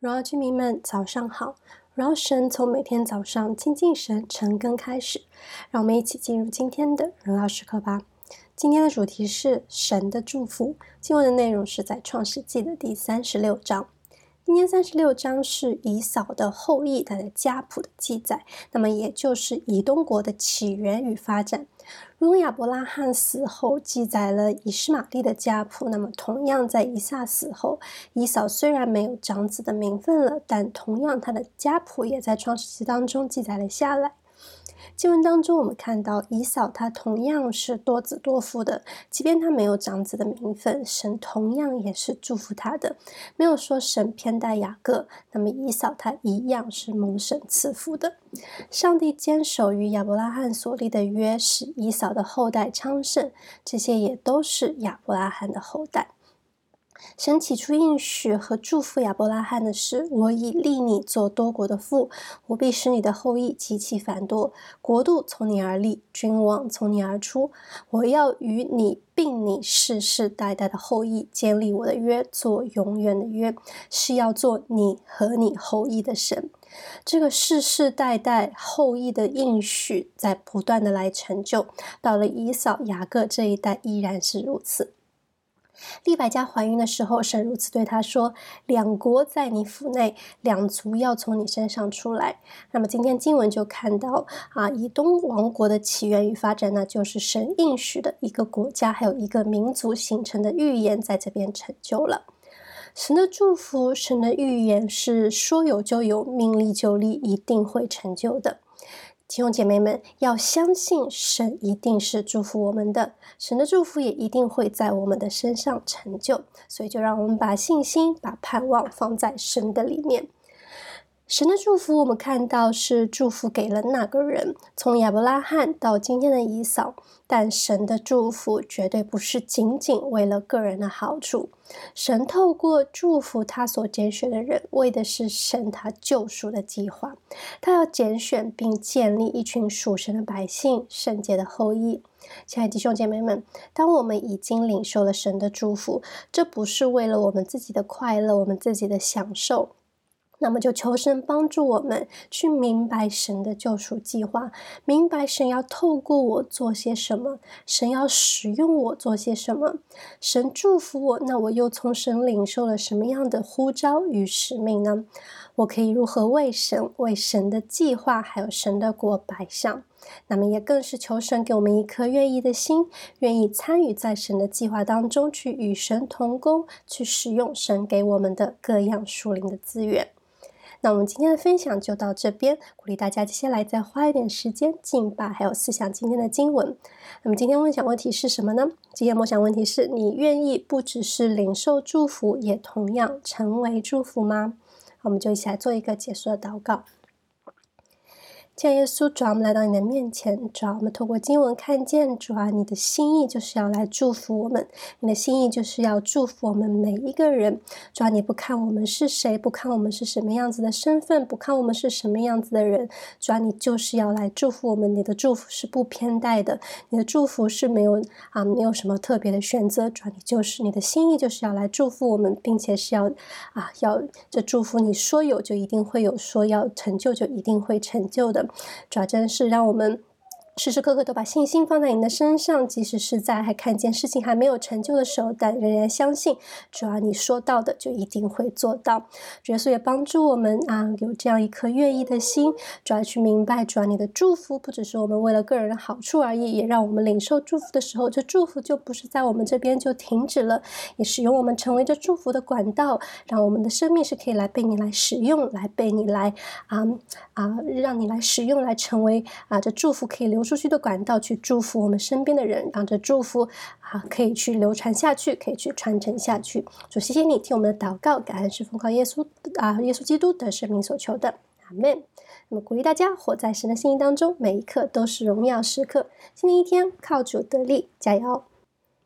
荣耀居民们，早上好！荣耀神从每天早上亲近神晨更开始，让我们一起进入今天的荣耀时刻吧。今天的主题是神的祝福，经文的内容是在创世纪的第三十六章。今天三十六章是以扫的后裔他的家谱的记载，那么也就是以东国的起源与发展。如同亚伯拉罕死后记载了以实玛利的家谱，那么同样在以撒死后，以扫虽然没有长子的名分了，但同样他的家谱也在创世纪当中记载了下来。经文当中，我们看到以扫他同样是多子多妇的，即便他没有长子的名分，神同样也是祝福他的，没有说神偏待雅各，那么以扫他一样是蒙神赐福的。上帝坚守与亚伯拉罕所立的约，使以扫的后代昌盛，这些也都是亚伯拉罕的后代。神起初应许和祝福亚伯拉罕的是：我已立你做多国的父，我必使你的后裔极其繁多，国度从你而立，君王从你而出。我要与你并你世世代代的后裔建立我的约，做永远的约，是要做你和你后裔的神。这个世世代代后裔的应许在不断的来成就，到了以扫、雅各这一代依然是如此。利百加怀孕的时候，神如此对他说：“两国在你腹内，两族要从你身上出来。”那么今天经文就看到啊，以东王国的起源与发展呢，就是神应许的一个国家，还有一个民族形成的预言，在这边成就了。神的祝福，神的预言是说有就有，命立就立，一定会成就的。弟兄姐妹们，要相信神一定是祝福我们的，神的祝福也一定会在我们的身上成就。所以，就让我们把信心、把盼望放在神的里面。神的祝福，我们看到是祝福给了那个人，从亚伯拉罕到今天的以扫。但神的祝福绝对不是仅仅为了个人的好处。神透过祝福他所拣选的人，为的是神他救赎的计划。他要拣选并建立一群属神的百姓，圣洁的后裔。亲爱的弟兄姐妹们，当我们已经领受了神的祝福，这不是为了我们自己的快乐，我们自己的享受。那么就求神帮助我们去明白神的救赎计划，明白神要透过我做些什么，神要使用我做些什么，神祝福我，那我又从神领受了什么样的呼召与使命呢？我可以如何为神、为神的计划还有神的国摆上？那么也更是求神给我们一颗愿意的心，愿意参与在神的计划当中，去与神同工，去使用神给我们的各样属灵的资源。那我们今天的分享就到这边，鼓励大家接下来再花一点时间敬拜，还有思想今天的经文。那么今天梦想问题是什么呢？今天梦想问题是你愿意不只是领受祝福，也同样成为祝福吗？我们就一起来做一个结束的祷告。亲爱的耶稣，主啊，我们来到你的面前，主啊，我们透过经文看见，主啊，你的心意就是要来祝福我们，你的心意就是要祝福我们每一个人。主啊，你不看我们是谁，不看我们是什么样子的身份，不看我们是什么样子的人，主啊，你就是要来祝福我们。你的祝福是不偏待的，你的祝福是没有啊，没有什么特别的选择。主啊，你就是你的心意就是要来祝福我们，并且是要啊，要这祝福你说有就一定会有，说要成就就一定会成就的。主要真是让我们。时时刻刻都把信心放在你的身上，即使是在还看见事情还没有成就的时候，但仍然相信，主要你说到的就一定会做到。主耶稣也帮助我们啊，有这样一颗愿意的心，主要去明白，主要你的祝福不只是我们为了个人的好处而已，也让我们领受祝福的时候，这祝福就不是在我们这边就停止了，也使用我们成为这祝福的管道，让我们的生命是可以来被你来使用，来被你来啊啊，让你来使用，来成为啊这祝福可以流。出去的管道去祝福我们身边的人，让这祝福啊可以去流传下去，可以去传承下去。主，谢谢你听我们的祷告，感恩是奉靠耶稣啊，耶稣基督的生命所求的，阿门。那么鼓励大家活在神的心意当中，每一刻都是荣耀时刻。新的一天靠主得力，加油。